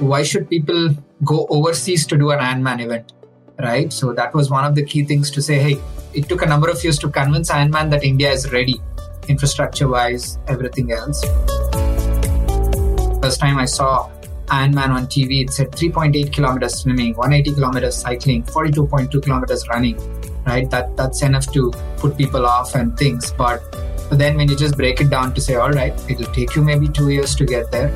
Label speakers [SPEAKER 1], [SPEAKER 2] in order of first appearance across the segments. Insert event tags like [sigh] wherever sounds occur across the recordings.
[SPEAKER 1] why should people go overseas to do an Ironman event? Right. So that was one of the key things to say, hey, it took a number of years to convince Ironman that India is ready, infrastructure wise, everything else. First time I saw Ironman on TV, it said 3.8 kilometers swimming, 180 kilometers cycling, 42.2 kilometers running. Right. That that's enough to put people off and things. But but then when you just break it down to say, all right, it'll take you maybe two years to get there.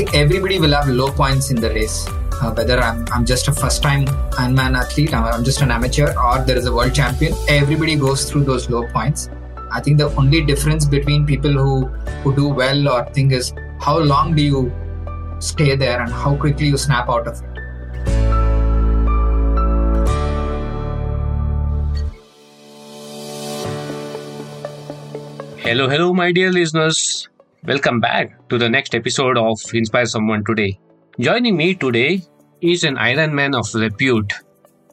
[SPEAKER 1] Think everybody will have low points in the race. Uh, whether I'm, I'm just a first time Ironman athlete, I'm, I'm just an amateur, or there is a world champion, everybody goes through those low points. I think the only difference between people who, who do well or think is how long do you stay there and how quickly you snap out of it.
[SPEAKER 2] Hello, hello, my dear listeners. Welcome back to the next episode of Inspire Someone Today. Joining me today is an Ironman of repute.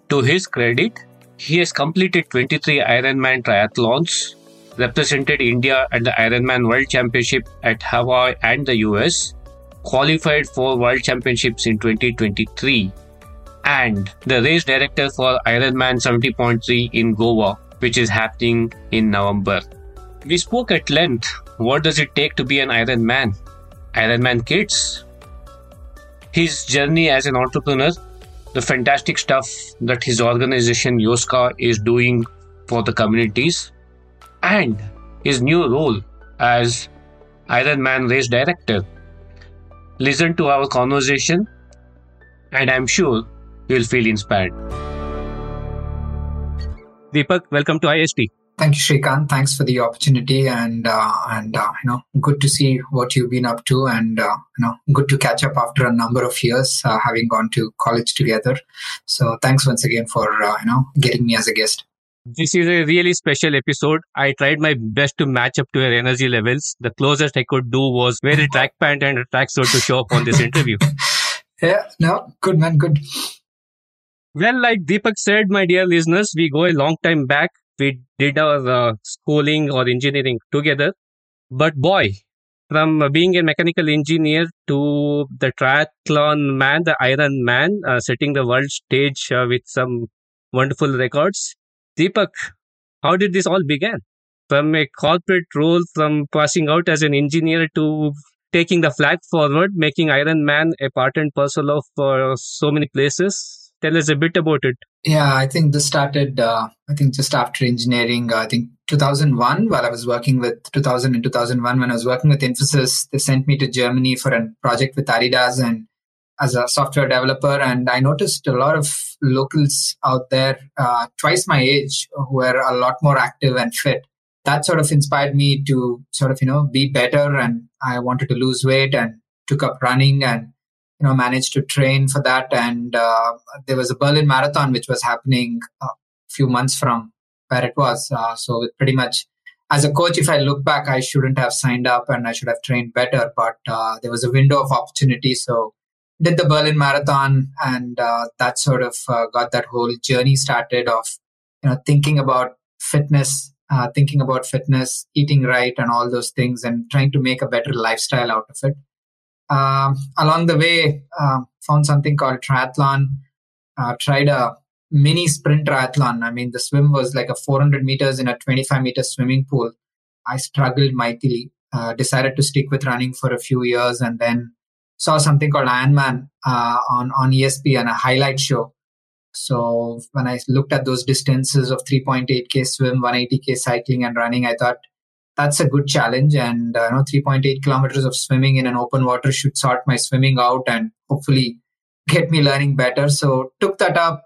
[SPEAKER 2] To his credit, he has completed 23 Ironman triathlons, represented India at the Ironman World Championship at Hawaii and the US, qualified for World Championships in 2023, and the race director for Ironman 70.3 in Goa, which is happening in November. We spoke at length what does it take to be an Iron Man? Iron Man Kids. His journey as an entrepreneur, the fantastic stuff that his organization Yoska is doing for the communities, and his new role as Iron Man race director. Listen to our conversation, and I'm sure you'll feel inspired. Deepak, welcome to IST.
[SPEAKER 1] Thank you, Shrikant. Thanks for the opportunity, and uh, and uh, you know, good to see what you've been up to, and uh, you know, good to catch up after a number of years, uh, having gone to college together. So, thanks once again for uh, you know getting me as a guest.
[SPEAKER 2] This is a really special episode. I tried my best to match up to your energy levels. The closest I could do was wear a track pant and a track suit to show up on this interview. [laughs]
[SPEAKER 1] yeah, no, good man, good.
[SPEAKER 2] Well, like Deepak said, my dear listeners, we go a long time back we did our uh, schooling or engineering together. But boy, from being a mechanical engineer to the triathlon man, the Iron Man, uh, setting the world stage uh, with some wonderful records. Deepak, how did this all begin? From a corporate role, from passing out as an engineer to taking the flag forward, making Iron Man a part and parcel of uh, so many places. Tell us a bit about it.
[SPEAKER 1] Yeah, I think this started, uh, I think just after engineering, uh, I think 2001, while I was working with 2000 and 2001, when I was working with Infosys, they sent me to Germany for a project with Adidas and as a software developer. And I noticed a lot of locals out there, uh, twice my age, who were a lot more active and fit. That sort of inspired me to sort of, you know, be better. And I wanted to lose weight and took up running and you know managed to train for that. And uh, there was a berlin marathon which was happening a few months from where it was. Uh, so pretty much as a coach if i look back i shouldn't have signed up and i should have trained better. But uh, there was a window of opportunity. So did the berlin marathon and uh, that sort of uh, got that whole journey started of you know thinking about fitness uh, thinking about fitness eating right and all those things and trying to make a better lifestyle out of it um, along the way, uh, found something called triathlon. Uh, tried a mini sprint triathlon. I mean, the swim was like a 400 meters in a 25 meter swimming pool. I struggled mightily. Uh, decided to stick with running for a few years, and then saw something called Ironman uh, on ESP on ESPN, a highlight show. So when I looked at those distances of 3.8k swim, 180k cycling, and running, I thought that's a good challenge. And uh, you know, 3.8 kilometers of swimming in an open water should sort my swimming out and hopefully get me learning better. So took that up.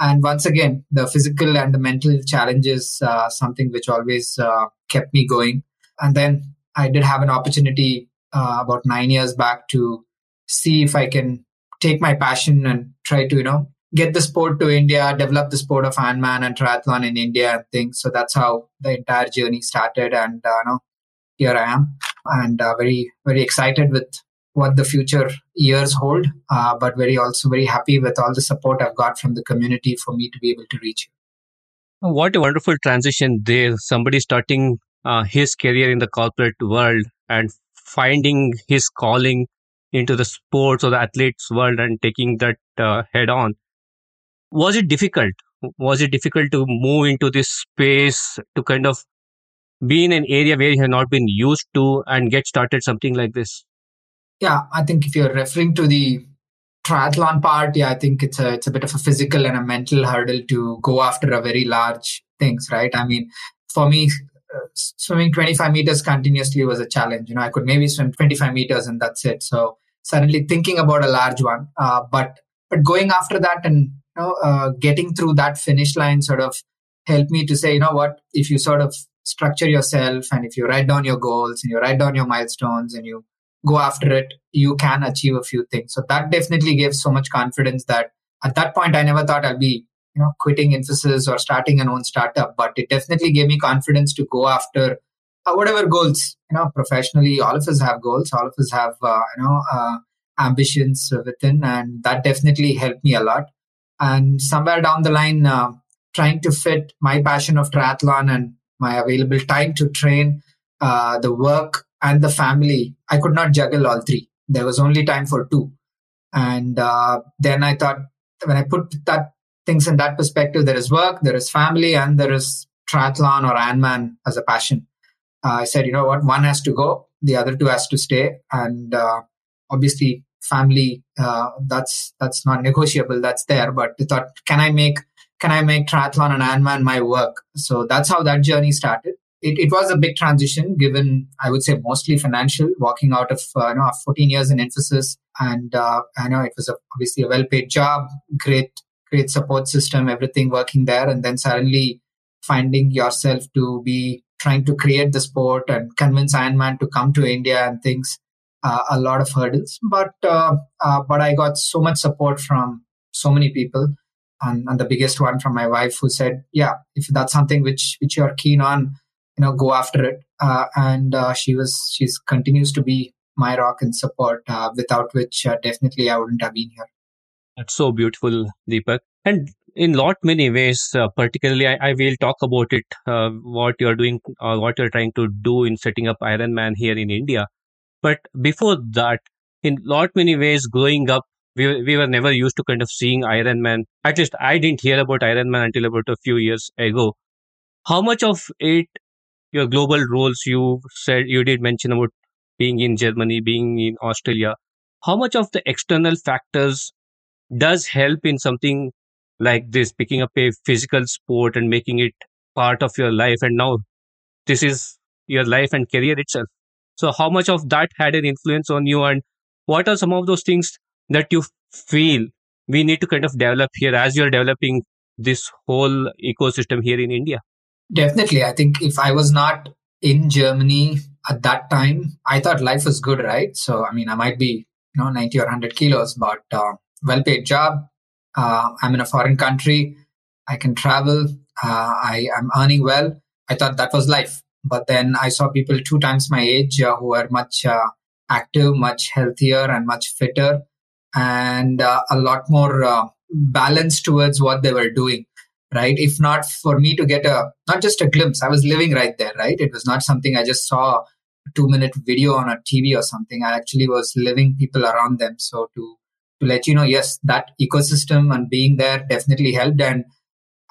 [SPEAKER 1] And once again, the physical and the mental challenges, uh, something which always uh, kept me going. And then I did have an opportunity uh, about nine years back to see if I can take my passion and try to, you know, get the sport to India, develop the sport of Ironman and triathlon in India and things. So that's how the entire journey started. And uh, you know, here I am, and uh, very very excited with what the future years hold. Uh, but very also very happy with all the support I've got from the community for me to be able to reach.
[SPEAKER 2] What a wonderful transition there! Somebody starting uh, his career in the corporate world and finding his calling into the sports or the athletes world and taking that uh, head on. Was it difficult? Was it difficult to move into this space to kind of be in an area where you have not been used to and get started something like this?
[SPEAKER 1] Yeah, I think if you're referring to the triathlon part, yeah, I think it's a it's a bit of a physical and a mental hurdle to go after a very large things, right? I mean, for me, uh, swimming 25 meters continuously was a challenge. You know, I could maybe swim 25 meters and that's it. So suddenly thinking about a large one, uh, but but going after that and know uh, getting through that finish line sort of helped me to say, you know what, if you sort of structure yourself and if you write down your goals and you write down your milestones and you go after it, you can achieve a few things. So that definitely gave so much confidence that at that point I never thought I'll be, you know, quitting Infosys or starting an own startup, but it definitely gave me confidence to go after uh, whatever goals, you know, professionally, all of us have goals, all of us have, uh, you know, uh, ambitions within, and that definitely helped me a lot. And somewhere down the line, uh, trying to fit my passion of triathlon and my available time to train, uh, the work and the family, I could not juggle all three. There was only time for two. And uh, then I thought, when I put that things in that perspective, there is work, there is family, and there is triathlon or Ironman as a passion. Uh, I said, you know what, one has to go, the other two has to stay, and uh, obviously family uh, that's that's not negotiable. That's there. But I thought, can I make can I make triathlon and Ironman my work? So that's how that journey started it, it was a big transition given i would say mostly financial walking out of uh, you know 14 years in infosys and uh, i know it was a, obviously a well paid job great great support system everything working there and then suddenly finding yourself to be trying to create the sport and convince ironman to come to india and things uh, a lot of hurdles but uh, uh, but i got so much support from so many people. And, and the biggest one from my wife who said yeah if that's something which which you're keen on you know go after it. Uh, and uh, she was she's continues to be my rock and support uh, without which definitely i wouldn't have been here.
[SPEAKER 2] That's so beautiful deepak. And in lot many ways particularly I, I, will talk about it what you're doing what you're trying to do in setting up ironman here in india but before that in lot many ways growing up we, we were never used to kind of seeing Iron Man. at least i didn't hear about Iron Man until about a few years ago how much of it your global roles you said you did mention about being in germany being in australia how much of the external factors does help in something like this picking up a physical sport and making it part of your life and now this is your life and career itself so how much of that had an influence on you and what are some of those things that you feel we need to kind of develop here as you're developing this whole ecosystem here in india
[SPEAKER 1] Definitely. I think if I was not in Germany at that time, I thought life was good, right? So, I mean, I might be, you know, 90 or 100 kilos, but uh, well paid job. Uh, I'm in a foreign country. I can travel. Uh, I am earning well. I thought that was life. But then I saw people two times my age uh, who are much uh, active, much healthier, and much fitter, and uh, a lot more balanced towards what they were doing right? If not for me to get a, not just a glimpse, I was living right there, right? It was not something I just saw a two minute video on a TV or something. I actually was living people around them. So to, to let you know, yes, that ecosystem and being there definitely helped. And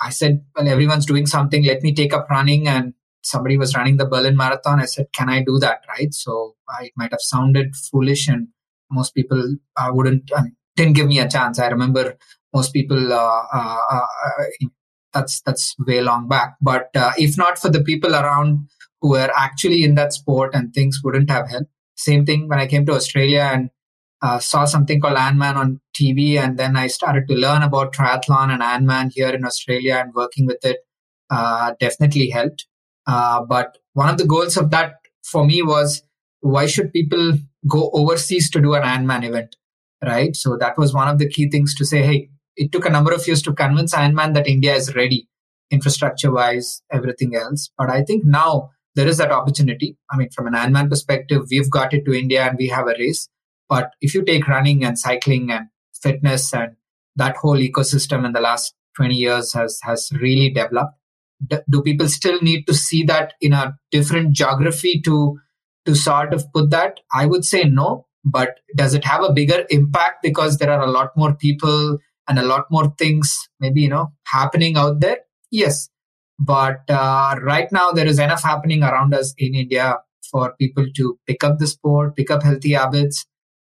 [SPEAKER 1] I said, well, everyone's doing something. Let me take up running. And somebody was running the Berlin Marathon. I said, can I do that? Right. So I might have sounded foolish and most people uh, wouldn't, uh, didn't give me a chance. I remember most people uh, uh, uh that's that's way long back. But uh, if not for the people around who were actually in that sport and things wouldn't have helped. Same thing when I came to Australia and saw something called Ironman on TV, and then I started to learn about triathlon and Ironman here in Australia and working with it definitely helped. Uh, but one of the goals of that for me was why should people go overseas to do an Ironman event, right? So that was one of the key things to say, hey, it took a number of years to convince Ironman that India is ready, infrastructure wise, everything else. But I think now there is that opportunity. I mean, from an Ironman perspective, we've got it to India and we have a race. But if you take running and cycling and fitness and that whole ecosystem in the last 20 years has, has really developed, do people still need to see that in a different geography to, to sort of put that? I would say no, but does it have a bigger impact because there are a lot more people and a lot more things maybe you know happening out there yes but uh, right now there is enough happening around us in india for people to pick up the sport pick up healthy habits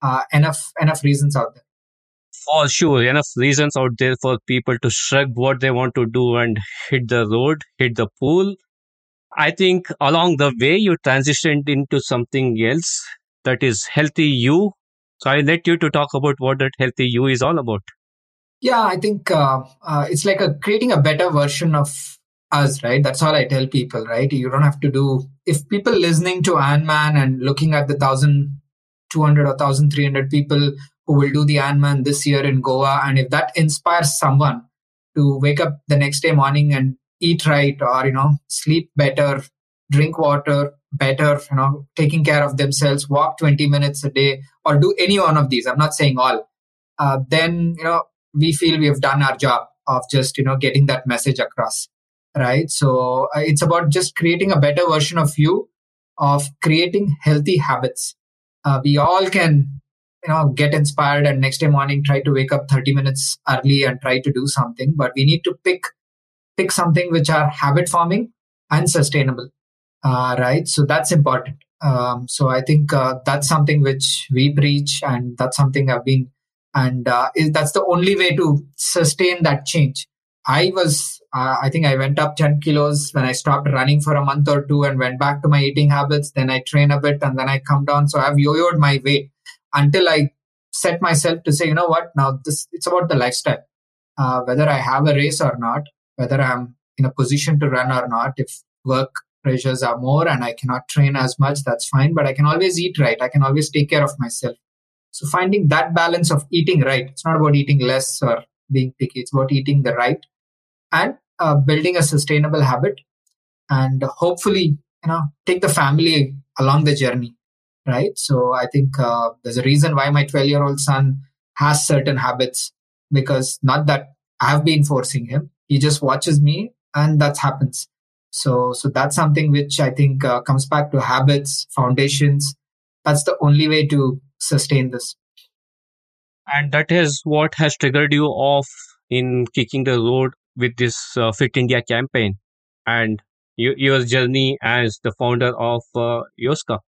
[SPEAKER 1] uh, enough enough reasons out there
[SPEAKER 2] for sure enough reasons out there for people to shrug what they want to do and hit the road hit the pool. I think along the way you transitioned into something else that is healthy you. So i let you to talk about what that healthy you is all about.
[SPEAKER 1] Yeah i think uh, uh, it's like a creating a better version of us right? That's all i tell people right? You don't have to do if people listening to Ironman and looking at the 1200 or 1300 people who will do the Ironman this year in Goa. And if that inspires someone to wake up the next day morning and eat right or, you know, sleep better, drink water better, you know, taking care of themselves, walk 20 minutes a day or do any one of these, I'm not saying all, uh, then, you know, we feel we have done our job of just, you know, getting that message across. Right. So uh, it's about just creating a better version of you, of creating healthy habits. Uh, we all can you know get inspired and next day morning try to wake up 30 minutes early and try to do something. But we need to pick pick something which are habit forming and sustainable. Uh, right? So that's important. Um, so i think uh, that's something which we preach and that's something i've been and uh, is, that's the only way to sustain that change. I was uh, i think i went up 10 kilos when i stopped running for a month or two and went back to my eating habits. Then i train a bit and then i come down. So i've yo-yoed my weight until I set myself to say, you know what, now this it's about the lifestyle. Uh, whether I have a race or not, whether I'm in a position to run or not, if work pressures are more and I cannot train as much, that's fine. But I can always eat right. I can always take care of myself. So finding that balance of eating right. It's not about eating less or being picky. It's about eating the right and uh, building a sustainable habit and hopefully, you know, take the family along the journey right? So I think uh, there's a reason why my 12 year old son has certain habits because not that I've been forcing him. He just watches me and that happens. So, so that's something which I think uh, comes back to habits, foundations. That's the only way to sustain this.
[SPEAKER 2] And that is what has triggered you off in kicking the road with this uh, Fit India campaign and you, your journey as the founder of uh, Yoska.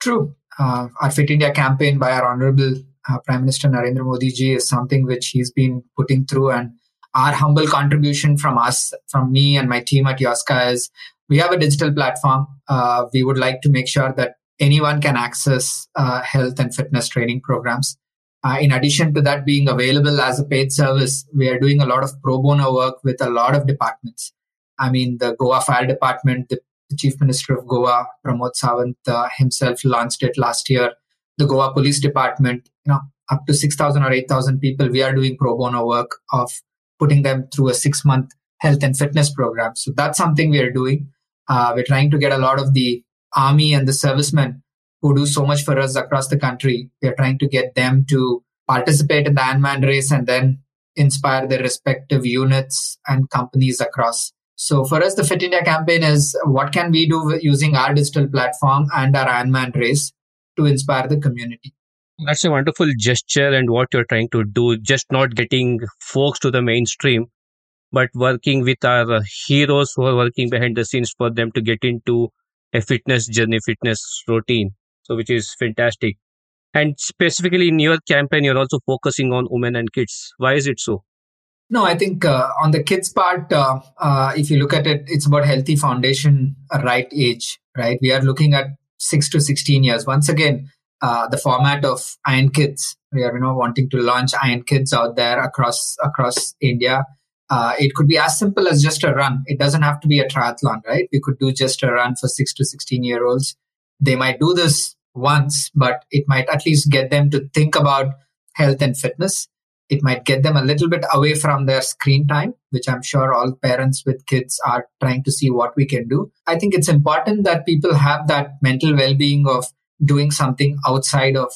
[SPEAKER 1] True. Uh, our Fit India campaign by our Honorable uh, Prime Minister Narendra Modi ji is something which he's been putting through. And our humble contribution from us, from me and my team at Yoska is we have a digital platform. Uh, we would like to make sure that anyone can access uh, health and fitness training programs. Uh, in addition to that being available as a paid service, we are doing a lot of pro bono work with a lot of departments. I mean, the Goa Fire Department, the the Chief Minister of Goa, Pramod Sawant, uh, himself launched it last year. The Goa Police Department, you know, up to 6,000 or 8,000 people, we are doing pro bono work of putting them through a six month health and fitness program. So that's something we are doing. Uh, we're trying to get a lot of the army and the servicemen who do so much for us across the country. We're trying to get them to participate in the Ironman race and then inspire their respective units and companies across so for us, the Fit India campaign is what can we do using our digital platform and our Ironman race to inspire the community.
[SPEAKER 2] That's a wonderful gesture and what you're trying to do, just not getting folks to the mainstream, but working with our heroes who are working behind the scenes for them to get into a fitness journey, fitness routine. So, which is fantastic. And specifically in your campaign, you're also focusing on women and kids. Why is it so?
[SPEAKER 1] No, I think uh, on the kids part, uh, uh, if you look at it, it's about healthy foundation, right age, right? We are looking at six to 16 years. Once again, uh, the format of Iron Kids, we are, you know, wanting to launch Iron Kids out there across, across India. Uh, it could be as simple as just a run. It doesn't have to be a triathlon, right? We could do just a run for six to 16 year olds. They might do this once, but it might at least get them to think about health and fitness it might get them a little bit away from their screen time, which I'm sure all parents with kids are trying to see what we can do. I think it's important that people have that mental well being of doing something outside of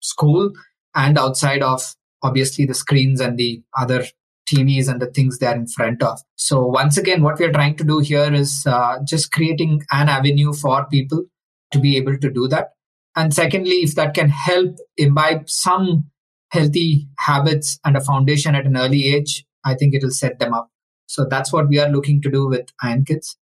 [SPEAKER 1] school and outside of obviously the screens and the other TVs and the things they're in front of. So once again, what we're trying to do here is uh, just creating an avenue for people to be able to do that. And secondly, if that can help imbibe some healthy habits and a foundation at an early age, I think it will set them up. So that's what we are looking to do with Iron Kids.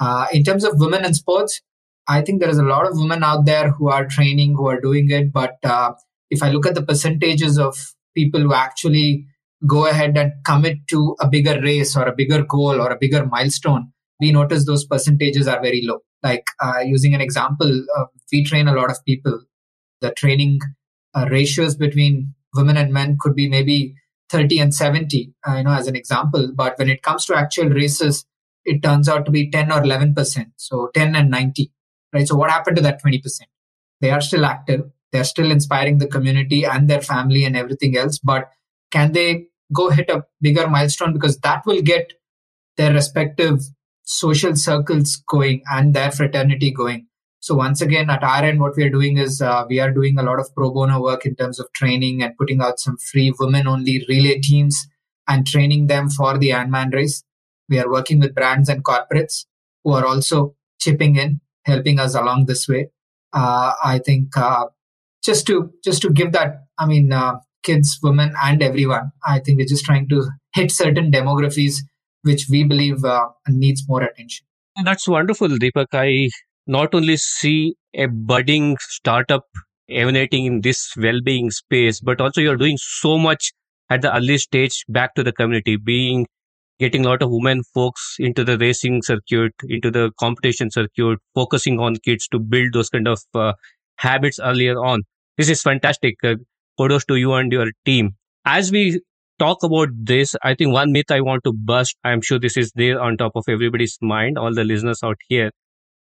[SPEAKER 1] Uh, in terms of women in sports, I think there is a lot of women out there who are training, who are doing it. But uh, if I look at the percentages of people who actually go ahead and commit to a bigger race or a bigger goal or a bigger milestone, we notice those percentages are very low. Like uh, using an example, uh, we train a lot of people. The training uh, ratios between women and men could be maybe 30 and 70, uh, you know, as an example. But when it comes to actual races, it turns out to be 10 or 11%. So 10 and 90, right? So what happened to that 20%? They are still active. They're still inspiring the community and their family and everything else. But can they go hit a bigger milestone? Because that will get their respective social circles going and their fraternity going. So once again, at our end, what we are doing is uh, we are doing a lot of pro bono work in terms of training and putting out some free women-only relay teams and training them for the Ironman race. We are working with brands and corporates who are also chipping in, helping us along this way. Uh, I think uh, just to just to give that, I mean, uh, kids, women, and everyone. I think we're just trying to hit certain demographies which we believe uh, needs more attention.
[SPEAKER 2] That's wonderful, Deepak. I not only see a budding startup emanating in this well-being space, but also you're doing so much at the early stage back to the community, being getting a lot of women folks into the racing circuit, into the competition circuit, focusing on kids to build those kind of uh, habits earlier on. This is fantastic. Uh, kudos to you and your team. As we talk about this, I think one myth I want to bust, I'm sure this is there on top of everybody's mind, all the listeners out here.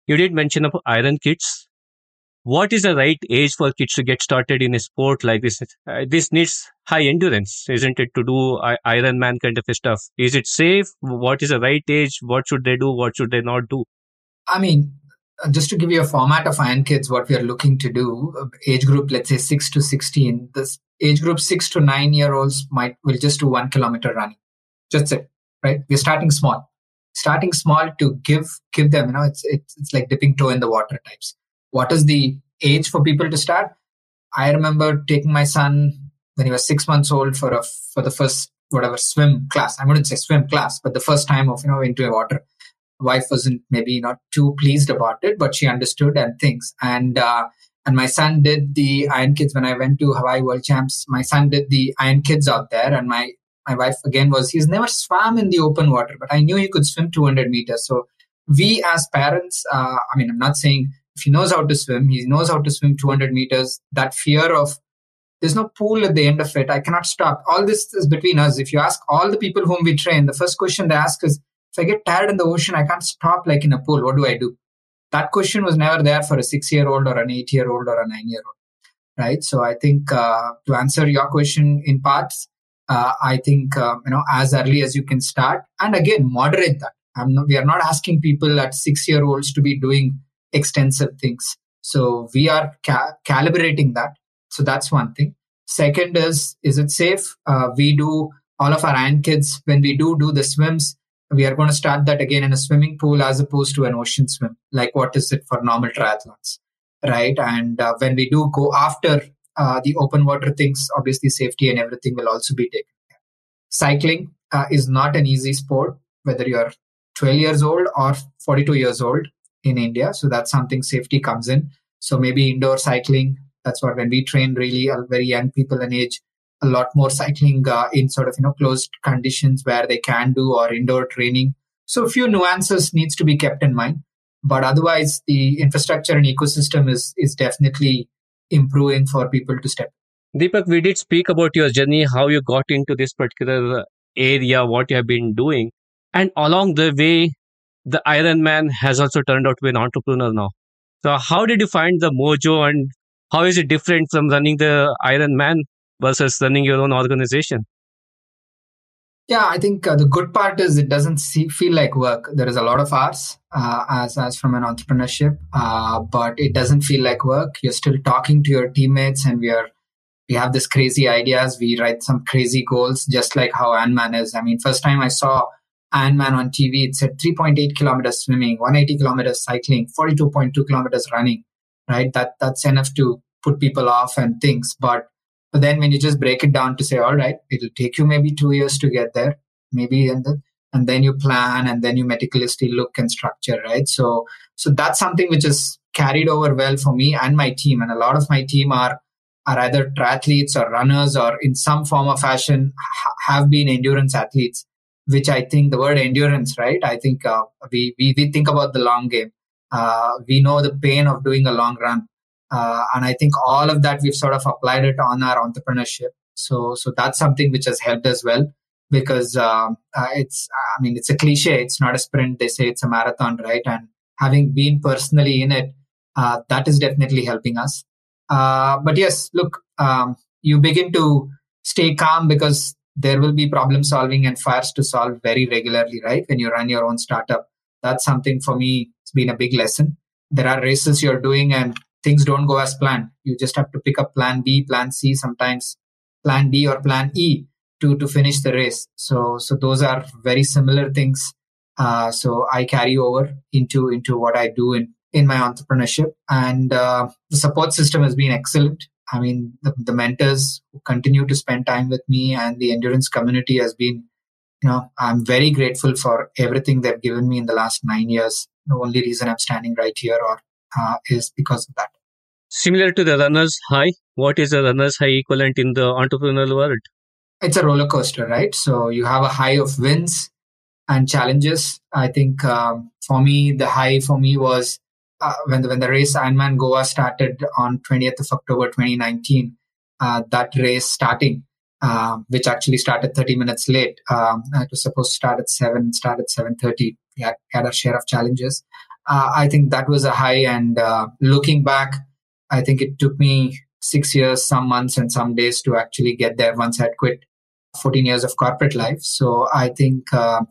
[SPEAKER 2] You did mention about iron kids. What is the right age for kids to get started in a sport like this? Uh, this needs high endurance, isn't it, to do Iron Man kind of stuff? Is it safe? What is the right age? What should they do? What should they not do?
[SPEAKER 1] I mean, uh, just to give you a format of Iron Kids, what we are looking to do, uh, age group, let's say 6 to 16, this age group 6 to 9 year olds might will just do one kilometer running. Just it, right? We're starting small starting small to give give them you know it's it's, it's like dipping toe in the water types. What is the age for people to start? I remember taking my son when he was six months old for a for the first whatever swim class. I wouldn't say swim class but the first time of you know into a water. Wife wasn't maybe not too pleased about it but she understood and things and uh, and my son did the iron kids. When i went to hawaii world champs my son did the iron kids out there and my my wife again was he's never swam in the open water, but I knew he could swim 200 meters. So we as parents, uh, I mean, I'm not saying if he knows how to swim, he knows how to swim 200 meters. That fear of there's no pool at the end of it. I cannot stop. All this is between us. If you ask all the people whom we train, the first question they ask is, if I get tired in the ocean, I can't stop like in a pool. What do I do? That question was never there for a six year old or an eight year old or a nine year old. Right. So I think uh, to answer your question in parts, uh, I think uh, you know as early as you can start, and again moderate that. Not, we are not asking people at six year olds to be doing extensive things. So we are ca- calibrating that. So that's one thing. Second is is it safe? Uh, we do all of our iron kids when we do do the swims. We are going to start that again in a swimming pool as opposed to an ocean swim. Like what is it for normal triathlons, right? And uh, when we do go after uh, the open water things, obviously safety and everything will also be taken. Cycling uh, is not an easy sport, whether you're 12 years old or 42 years old in India. So that's something safety comes in. So maybe indoor cycling. That's what when we train really very young people in age, a lot more cycling uh, in sort of you know closed conditions where they can do or indoor training. So a few nuances needs to be kept in mind. But otherwise, the infrastructure and ecosystem is is definitely improving for people to step.
[SPEAKER 2] Deepak, we did speak about your journey, how you got into this particular area, what you have been doing. And along the way, the Iron Man has also turned out to be an entrepreneur now. So, how did you find the mojo and how is it different from running the Iron Man versus running your own organization?
[SPEAKER 1] Yeah, I think uh, the good part is it doesn't see, feel like work. There is a lot of hours uh, as as from an entrepreneurship, uh, but it doesn't feel like work. You're still talking to your teammates, and we are we have this crazy ideas. We write some crazy goals, just like how Ironman is. I mean, first time I saw Ironman on TV, it said 3.8 kilometers swimming, 180 kilometers cycling, 42.2 kilometers running. right? That that's enough to put people off and things. But but then when you just break it down to say, all right, it'll take you maybe two years to get there, maybe and then and then you plan and then you meticulously look and structure, right? So so that's something which is carried over well for me and my team. And a lot of my team are are either triathletes or runners or in some form or fashion ha- have been endurance athletes which i think the word endurance right i think uh, we, we we think about the long game uh, we know the pain of doing a long run uh, and i think all of that we've sort of applied it on our entrepreneurship so so that's something which has helped as well because um, uh, it's i mean it's a cliche it's not a sprint they say it's a marathon right and having been personally in it uh, that is definitely helping us uh, but yes, look, um, you begin to stay calm because there will be problem solving and fires to solve very regularly, right? When you run your own startup. That's something for me, it's been a big lesson. There are races you're doing and things don't go as planned. You just have to pick up plan B, plan C, sometimes plan D or plan E to, to finish the race. So, so those are very similar things. Uh, so I carry over into, into what I do in, in my entrepreneurship and uh, the support system has been excellent i mean the, the, mentors who continue to spend time with me and the endurance community has been you know i'm very grateful for everything they've given me in the last nine years the only reason i'm standing right here or uh, is because of that
[SPEAKER 2] similar to the runner's high what is a runner's high equivalent in the entrepreneurial world
[SPEAKER 1] it's a roller coaster right so you have a high of wins and challenges i think um, for me the high for me was uh, when the, when the race Ironman Goa started on 20th of October 2019, uh, that race starting, uh, which actually started 30 minutes late. Um, it was supposed to start at seven, started 7:30. We had, had our share of challenges. Uh, I think that was a high. And uh, looking back, I think it took me six years, some months, and some days to actually get there. Once I'd quit 14 years of corporate life, so I think uh,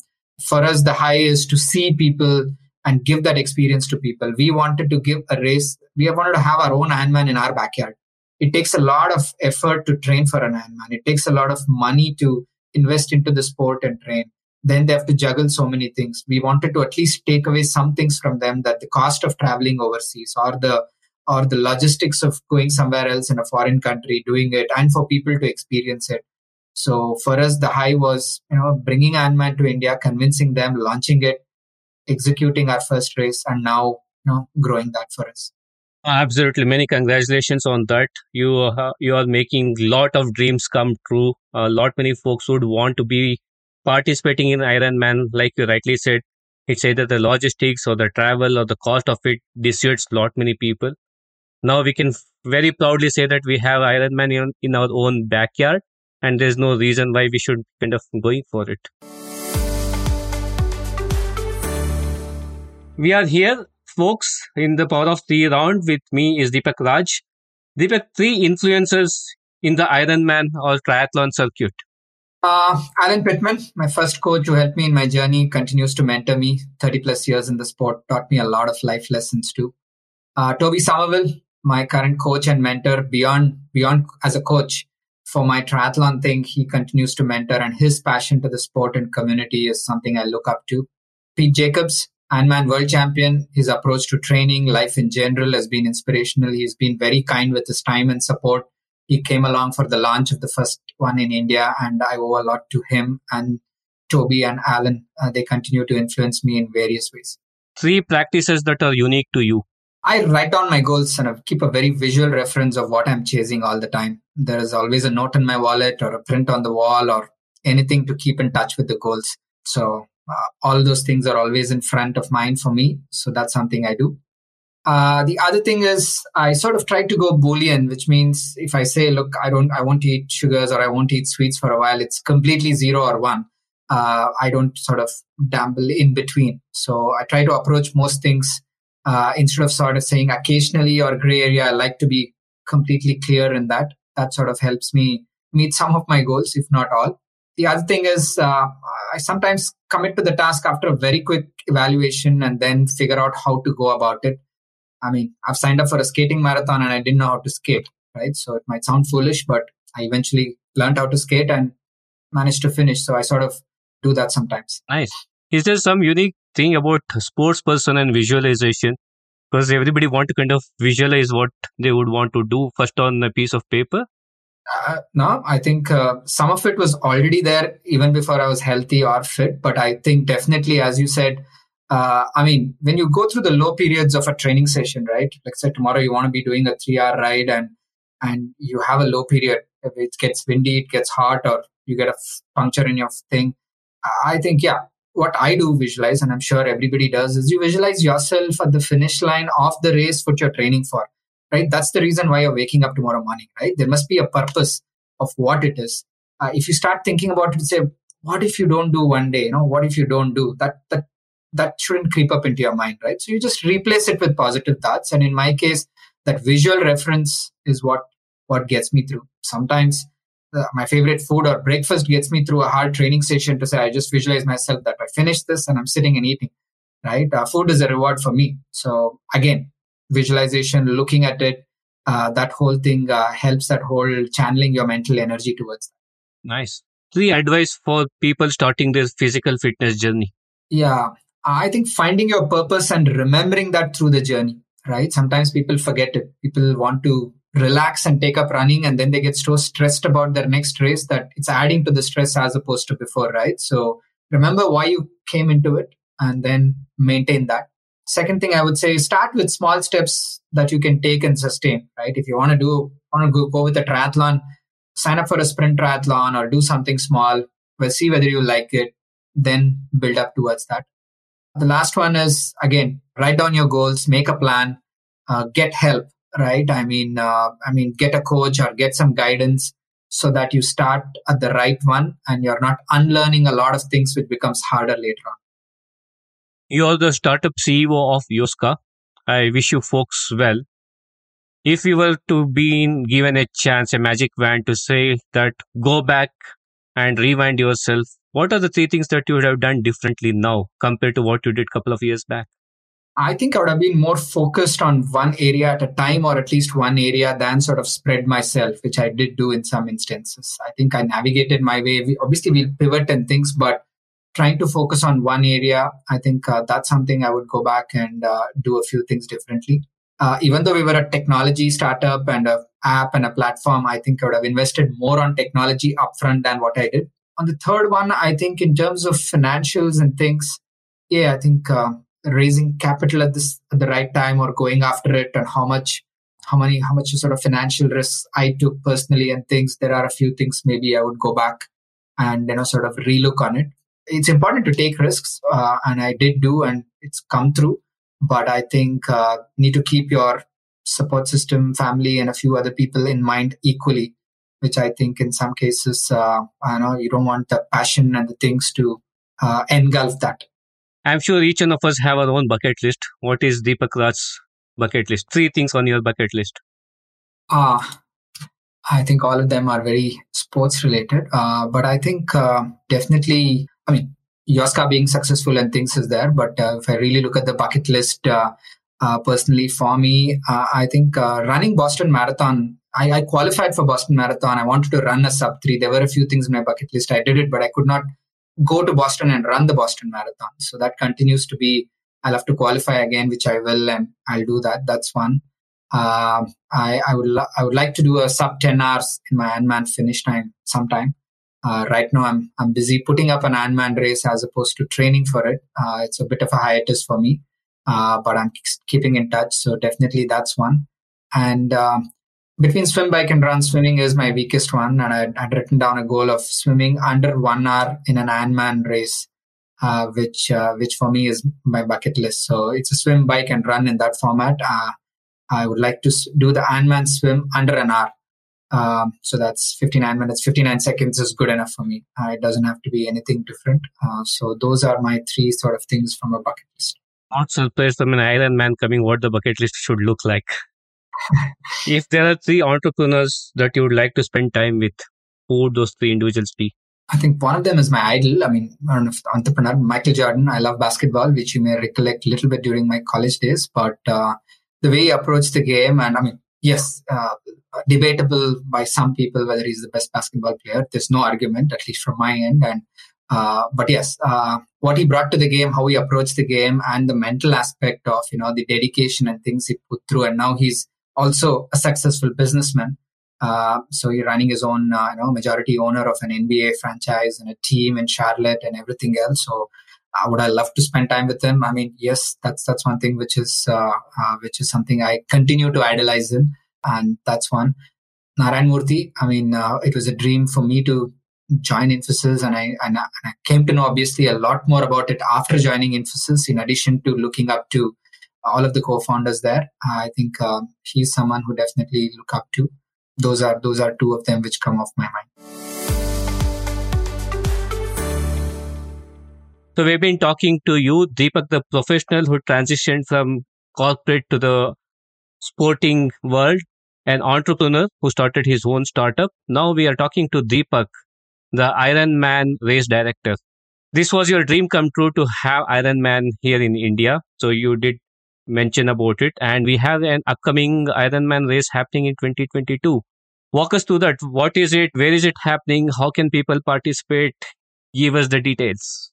[SPEAKER 1] for us the high is to see people and give that experience to people. We wanted to give a race. We wanted to have our own Ironman in our backyard. It takes a lot of effort to train for an Ironman. It takes a lot of money to invest into the sport and train. Then they have to juggle so many things. We wanted to at least take away some things from them that the cost of traveling overseas or the or the logistics of going somewhere else in a foreign country, doing it, and for people to experience it. So for us, the high was you know bringing Ironman to India, convincing them, launching it, executing our first race and now you know growing that for us
[SPEAKER 2] absolutely many congratulations on that you uh, you are making lot of dreams come true a lot many folks would want to be participating in ironman like you rightly said it's either the logistics or the travel or the cost of it dissuades lot many people now we can very proudly say that we have ironman in, in our own backyard and there's no reason why we should kind of going for it We are here, folks, in the Power of Three round. With me is Deepak Raj. Deepak, three influencers in the Ironman or triathlon circuit.
[SPEAKER 1] Uh, Alan Pittman, my first coach who helped me in my journey, continues to mentor me. 30 plus years in the sport, taught me a lot of life lessons too. Uh, Toby Somerville, my current coach and mentor, beyond beyond as a coach for my triathlon thing, he continues to mentor, and his passion to the sport and community is something I look up to. Pete Jacobs, Ironman world champion. His approach to training, life in general has been inspirational. He's been very kind with his time and support. He came along for the launch of the first one in India, and I owe a lot to him and Toby and Alan. Uh, they continue to influence me in various ways.
[SPEAKER 2] Three practices that are unique to you.
[SPEAKER 1] I write down my goals and I keep a very visual reference of what I'm chasing all the time. There is always a note in my wallet or a print on the wall or anything to keep in touch with the goals. So uh, all those things are always in front of mind for me. So that's something I do. Uh, the other thing is I sort of try to go Boolean, which means if I say, look, I don't, I won't eat sugars or I won't eat sweets for a while, it's completely zero or one. Uh, I don't sort of dabble in between. So I try to approach most things uh, instead of sort of saying occasionally or gray area. I like to be completely clear in that. That sort of helps me meet some of my goals, if not all. The other thing is, uh, I sometimes commit to the task after a very quick evaluation and then figure out how to go about it. I mean, I've signed up for a skating marathon and I didn't know how to skate, right? So it might sound foolish, but I eventually learned how to skate and managed to finish. So I sort of do that sometimes.
[SPEAKER 2] Nice. Is there some unique thing about sports person and visualization? because everybody want to kind of visualize what they would want to do first on a piece of paper
[SPEAKER 1] uh, no, I think uh, some of it was already there even before I was healthy or fit. But I think definitely, as you said, uh, I mean, when you go through the low periods of a training session, right? Like say tomorrow you want to be doing a three-hour ride and and you have a low period. If it gets windy, it gets hot, or you get a puncture in your thing. I think yeah, what I do visualize, and I'm sure everybody does, is you visualize yourself at the finish line of the race what you're training for right? That's the reason why you're waking up tomorrow morning, right? There must be a purpose of what it is. Uh, if you start thinking about it, say, what if you don't do one day? You know, what if you don't do that? That that shouldn't creep up into your mind, right? So you just replace it with positive thoughts. And in my case, that visual reference is what what gets me through. Sometimes uh, my favorite food or breakfast gets me through a hard training session to say I just visualize myself that I finished this and I'm sitting and eating. Right, uh, food is a reward for me. So again, visualization, looking at it, uh, that whole thing uh, helps that whole channeling your mental energy towards that.
[SPEAKER 2] Nice. Three advice for people starting their physical fitness journey.
[SPEAKER 1] Yeah, Uh, I think finding your purpose and remembering that through the journey, right? Sometimes people forget it. People want to relax and take up running and then they get so stressed about their next race that it's adding to the stress as opposed to before, right? So remember why you came into it and then maintain that. Second thing I would say start with small steps that you can take and sustain, right? If you want to do, want to go, go with a triathlon, sign up for a sprint triathlon or do something small, we'll see whether you like it, then build up towards that. The last one is again, write down your goals, make a plan, uh, get help, right? I mean, uh, I mean, get a coach or get some guidance so that you start at the right one and you're not unlearning a lot of things which becomes harder later on.
[SPEAKER 2] You're the startup CEO of Yoska. I wish you folks well. If you were to be given a chance, a magic wand to say that go back and rewind yourself, what are the three things that you would have done differently now compared to what you did a couple of years back?
[SPEAKER 1] I think I would have been more focused on one area at a time or at least one area than sort of spread myself, which I did do in some instances. I think I navigated my way. Obviously, we'll pivot and things, but trying to focus on one area, I think uh, that's something I would go back and uh, do a few things differently. Uh, even though we were a technology startup and an app and a platform, I think I would have invested more on technology upfront than what I did. On the third one, I think in terms of financials and things, yeah, I think uh, raising capital at this at the right time or going after it and how much how many how much sort of financial risks I took personally and things. There are a few things maybe I would go back and you know sort of relook on it it's important to take risks, uh, and I did do, and it's come through. But I think uh, need to keep your support system, family, and a few other people in mind equally. Which I think in some cases, uh, I know you don't want the passion and the things to uh, engulf that.
[SPEAKER 2] I'm sure each one of us have our own bucket list. What is Deepak Raj's bucket list? Three things on your bucket list.
[SPEAKER 1] Ah, I think all of them are very sports related. Uh, but I think uh, definitely I mean, Yoska being successful and things is there, but uh, if I really look at the bucket list, uh, uh, personally for me, uh, I think uh, running Boston Marathon. I, I, qualified for Boston Marathon. I wanted to run a sub three. There were a few things in my bucket list. I did it, but I could not go to Boston and run the Boston Marathon. So that continues to be. I'll have to qualify again, which I will, and I'll do that. That's one. Uh, I, I would I would like to do a sub ten hours in my Ironman finish time sometime. Uh, right now, I'm I'm busy putting up an Ironman race as opposed to training for it. Uh, it's a bit of a hiatus for me, uh, but I'm keeping in touch. So definitely that's one. And um, between swim, bike, and run, swimming is my weakest one. And I'd, I'd written down a goal of swimming under one hour in an Ironman race, uh, which uh, which for me is my bucket list. So it's a swim, bike, and run in that format. Uh, I would like to do the Ironman swim under an hour. Um, so that's 59 minutes, 59 seconds is good enough for me. Uh, it doesn't have to be anything different. Uh, so those are my three sort of things from a bucket list.
[SPEAKER 2] Not surprised from an Ironman coming what the bucket list should look like. If there are three entrepreneurs that you would like to spend time with, who would those three individuals be?
[SPEAKER 1] I think one of them is my idol. I mean, I don't know if entrepreneur, Michael Jordan. I love basketball, which you may recollect a little bit during my college days, but uh, the way he approached the game, and I mean, yes, uh, debatable by some people whether he's the best basketball player. There's no argument, at least from my end. And Uh, but yes, uh, what he brought to the game, how he approached the game, and the mental aspect of you know the dedication and things he put through, and now he's also a successful businessman. Uh, so he's running his own, uh, you know, majority owner of an NBA franchise and a team in Charlotte and everything else. So, uh, would I love to spend time with him? I mean, yes, that's that's one thing which is uh, uh, which is something I continue to idolize him, and that's one. Narayan Murthy, I mean, uh, it was a dream for me to join Infosys, and I, and I and I came to know obviously a lot more about it after joining Infosys. In addition to looking up to all of the co-founders there, I think um, he's someone who definitely look up to. Those are those are two of them which come off my mind.
[SPEAKER 2] So we've been talking to you deepak the professional who transitioned from corporate to the sporting world an entrepreneur who started his own startup. Now we are talking to deepak the ironman race director. This was your dream come true to have ironman here in india. So you did mention about it. And we have an upcoming ironman race happening in 2022 walk us through that. What is it? Where is it happening? How can people participate? Give us the details.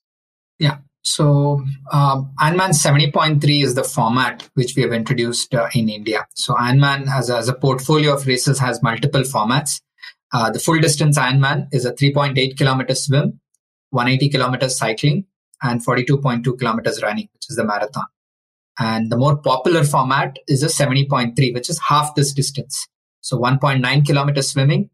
[SPEAKER 1] Yeah. So um, Ironman 70.3 is the format which we have introduced uh, in India. So Ironman as a, as a portfolio of races has multiple formats. Uh, the full distance Ironman is a 3.8 kilometer swim, 180 kilometers cycling, and 42.2 kilometers running, which is the marathon. And the more popular format is a 70.3, which is half this distance. So 1.9 kilometers swimming,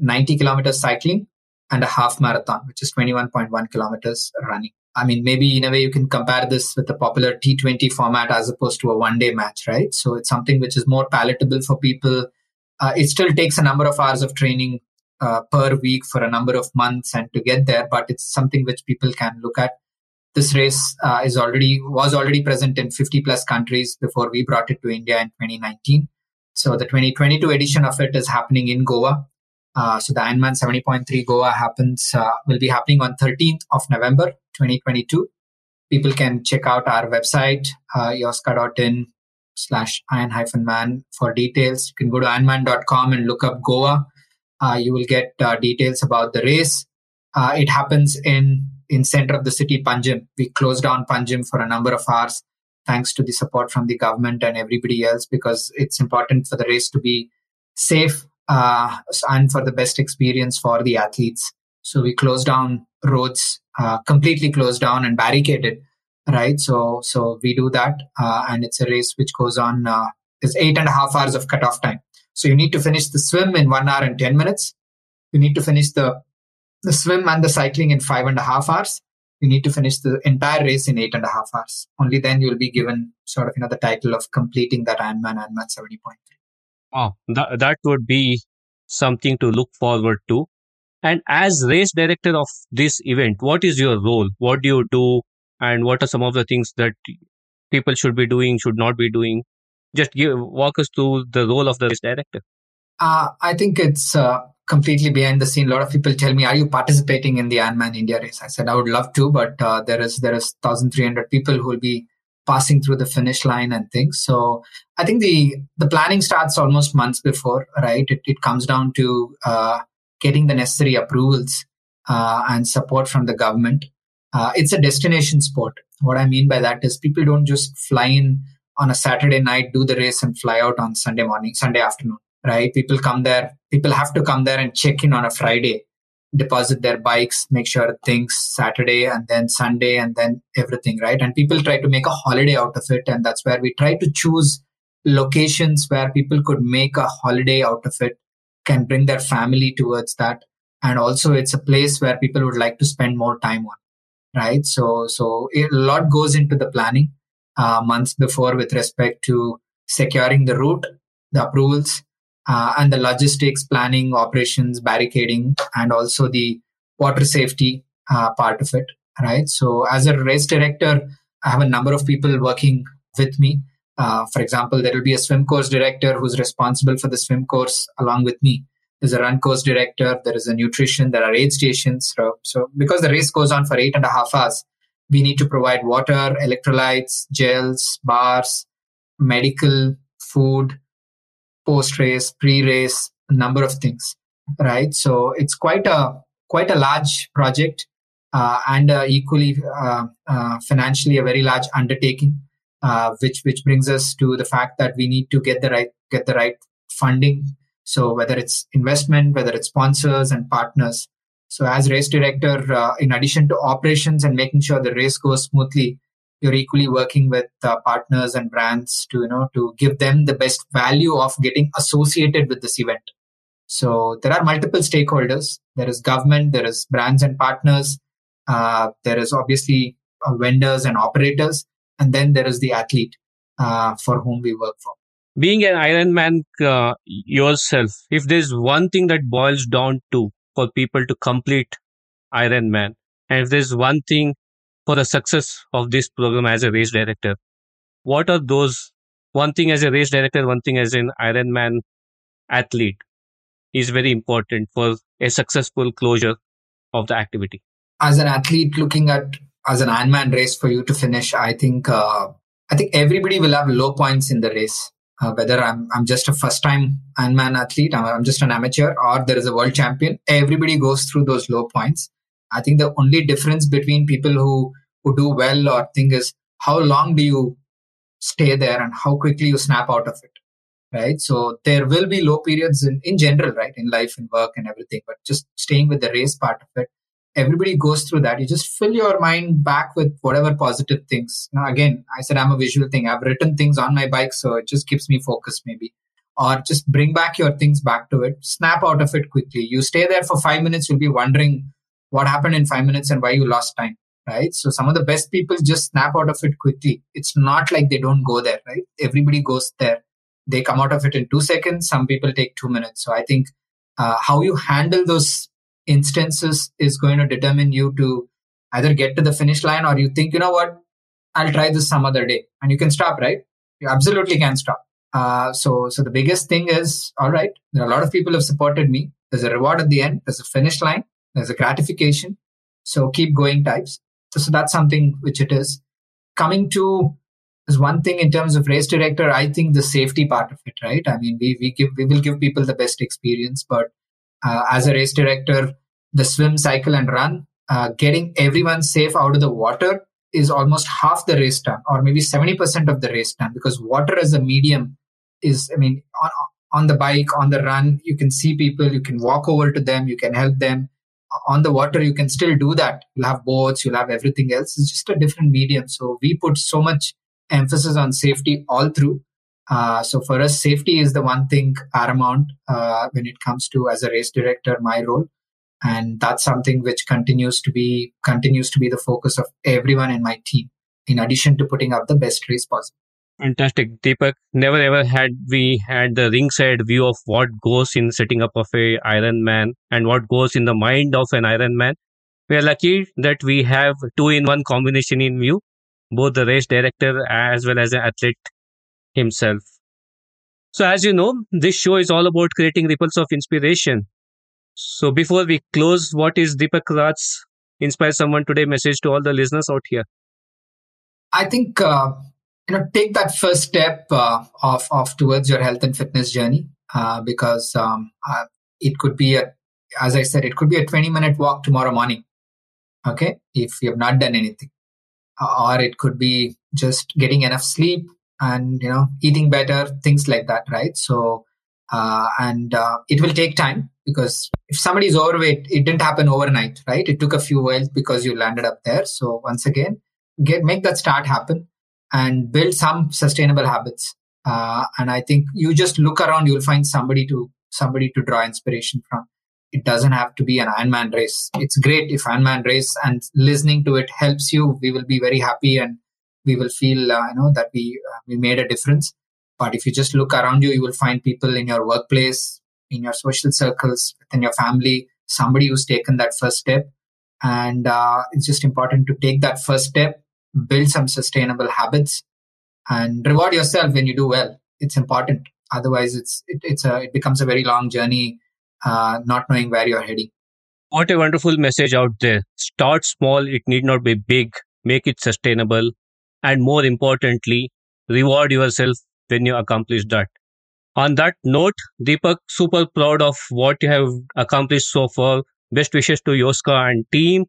[SPEAKER 1] 90 kilometers cycling, and a half marathon, which is 21.1 kilometers running. I mean, maybe in a way you can compare this with the popular T20 format as opposed to a one day match, right? So it's something which is more palatable for people. Uh, it still takes a number of hours of training uh, per week for a number of months and to get there, but it's something which people can look at. This race uh, is already was already present in 50 plus countries before we brought it to India in 2019. So the 2022 edition of it is happening in Goa. Uh, so the Ironman 70.3 Goa happens uh, will be happening on 13th of November 2022. People can check out our website uh, yoska.in slash iron hyphen man for details. You can go to ironman.com and look up Goa. Uh, you will get uh, details about the race. Uh, it happens in in center of the city Panjim. We closed down Panjim for a number of hours thanks to the support from the government and everybody else, because it's important for the race to be safe uh, and for the best experience for the athletes. So we closed down roads, uh, completely closed down and barricaded. Right. So, so we do that. Uh, and it's a race which goes on, uh, it's eight and a half hours of cutoff time. So you need to finish the swim in one hour and 10 minutes. You need to finish the, the swim and the cycling in five and a half hours you need to finish the entire race in eight and a half hours. Only then you'll be given sort of you know the title of completing that Ironman Ironman seventy point three.
[SPEAKER 2] Oh, that that would be something to look forward to. And as race director of this event, what is your role? What do you do? And what are some of the things that people should be doing, should not be doing? Just give, walk us through the role of the race director.
[SPEAKER 1] Uh, I think it's uh, completely behind the scene. A lot of people tell me, "Are you participating in the Ironman India race?" I said, "I would love to, but uh, there is there is 1,300 people who will be passing through the finish line and things." So I think the the planning starts almost months before, right? It, it comes down to uh, getting the necessary approvals uh, and support from the government. Uh, it's a destination sport. What I mean by that is people don't just fly in on a Saturday night, do the race, and fly out on Sunday morning, Sunday afternoon right? People come there, people have to come there and check in on a Friday, deposit their bikes, make sure things Saturday and then Sunday and then everything, right? And people try to make a holiday out of it. And that's where we try to choose locations where people could make a holiday out of it, can bring their family towards that. And also it's a place where people would like to spend more time on, right? So, so a lot goes into the planning uh, months before with respect to securing the route, the approvals, uh, and the logistics, planning, operations, barricading, and also the water safety uh, part of it. Right. So, as a race director, I have a number of people working with me. Uh, for example, there will be a swim course director who's responsible for the swim course along with me. There's a run course director. There is a nutrition. There are aid stations. So, so because the race goes on for eight and a half hours, we need to provide water, electrolytes, gels, bars, medical, food, post race, pre race, number of things, right? So it's quite a quite a large project. uh, and uh, equally uh, uh, financially a very large undertaking, uh, which which brings us to the fact that we need to get the right get the right funding. So whether it's investment, whether it's sponsors and partners. So as race director, in addition to operations and making sure the race goes smoothly, you're equally working with partners and brands to you know to give them the best value of getting associated with this event. So there are multiple stakeholders. There is government, there is brands and partners, uh, there is obviously uh, vendors and operators, and then there is the athlete uh, for whom we work for.
[SPEAKER 2] Being an Ironman uh, yourself, if there's one thing that boils down to for people to complete Ironman, and if there's one thing for the success of this program as a race director, what are those one thing as a race director, one thing as an Ironman athlete is very important for a successful closure of the activity?
[SPEAKER 1] As an athlete looking at as an Ironman race for you to finish, I think uh, I think everybody will have low points in the race. Uh, whether I'm I'm just a first time Ironman athlete, I'm, I'm just an amateur, or there is a world champion, everybody goes through those low points. I think the only difference between people who who do well or think is how long do you stay there and how quickly you snap out of it right? So there will be low periods in, in general, right? In life and work and everything, but just staying with the race part of it, everybody goes through that. You just fill your mind back with whatever positive things. Now, again, I said I'm a visual thing. I've written things on my bike, so it just keeps me focused maybe. Or just bring back your things back to it, snap out of it quickly. You stay there for five minutes, you'll be wondering what happened in five minutes and why you lost time right? So some of the best people just snap out of it quickly. It's not like they don't go there, right? Everybody goes there they come out of it in two seconds. Some people take two minutes. So I think uh, how you handle those instances is going to determine you to either get to the finish line or you think, you know what, I'll try this some other day. And you can stop, right? You absolutely can stop. Uh, so, so the biggest thing is, all right, there are a lot of people have supported me. There's a reward at the end. There's a finish line. There's a gratification. So keep going types. So, so that's something which it is. Coming to is one thing in terms of race director. I think the safety part of it, right? I mean, we we give we will give people the best experience, but uh, as a race director, the swim, cycle, and run, uh, getting everyone safe out of the water is almost half the race time, or maybe seventy percent of the race time, because water as a medium is, I mean, on on the bike, on the run, you can see people, you can walk over to them, you can help them. On the water, you can still do that. You'll have boats, you'll have everything else. It's just a different medium. So we put so much emphasis on safety all through. Uh, so for us, safety is the one thing paramount uh, when it comes to as a race director, my role, and that's something which continues to be continues to be the focus of everyone in my team. In addition to putting up the best race possible.
[SPEAKER 2] Fantastic, Deepak. Never ever had we had the ringside view of what goes in setting up of a Ironman and what goes in the mind of an Ironman. We are lucky that we have two in one combination in view both the race director as well as an athlete himself. So, as you know, this show is all about creating ripples of inspiration. So, before we close, what is Deepak Raj's Inspire Someone Today message to all the listeners out here?
[SPEAKER 1] I think, uh, you know, take that first step uh, of, of towards your health and fitness journey uh, because um, uh, it could be a, as I said, it could be a 20 minute walk tomorrow morning. Okay. If you have not done anything or it could be just getting enough sleep and you know eating better things like that right so uh, and uh, it will take time because if somebody is overweight it didn't happen overnight right it took a few while because you landed up there so once again get make that start happen and build some sustainable habits uh, and i think you just look around you'll find somebody to somebody to draw inspiration from it doesn't have to be an Ironman race. It's great if Ironman race and listening to it helps you. We will be very happy and we will feel uh, you know that we uh, we made a difference. But if you just look around you, you will find people in your workplace, in your social circles, within your family, somebody who's taken that first step. And uh, it's just important to take that first step, build some sustainable habits, and reward yourself when you do well. It's important. Otherwise, it's it, it's a it becomes a very long journey uh, not knowing where you're heading.
[SPEAKER 2] What a wonderful message out there. Start small, it need not be big, make it sustainable, and more importantly, reward yourself when you accomplish that. On that note, Deepak, super proud of what you have accomplished so far. Best wishes to Yoska and team.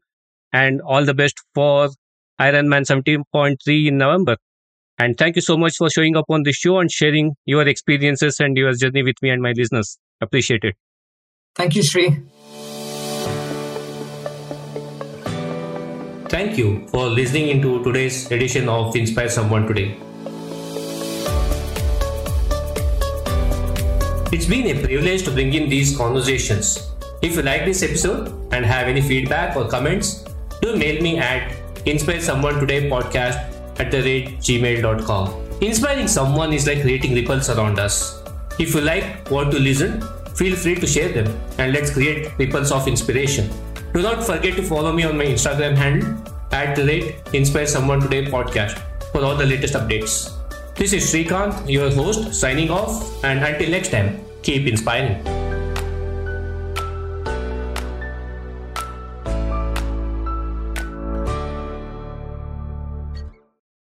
[SPEAKER 2] and all the best for Ironman 17.3 in November. And thank you so much for showing up on the show and sharing your experiences and your journey with me and my listeners. Appreciate it.
[SPEAKER 1] Thank you, Sri.
[SPEAKER 2] Thank you for listening into today's edition of Inspire Someone Today. It's been a privilege to bring in these conversations. If you like this episode and have any feedback or comments, do mail me at inspire someone today podcast at the rate gmail.com. Inspiring someone is like creating ripples around us. If you like want to listen, feel free to share them and let's create ripples of inspiration. Do not forget to follow me on my Instagram handle at the rate Inspire Someone Today podcast for all the latest updates. This is Srikanth, your host, signing off, and until next time, keep inspiring.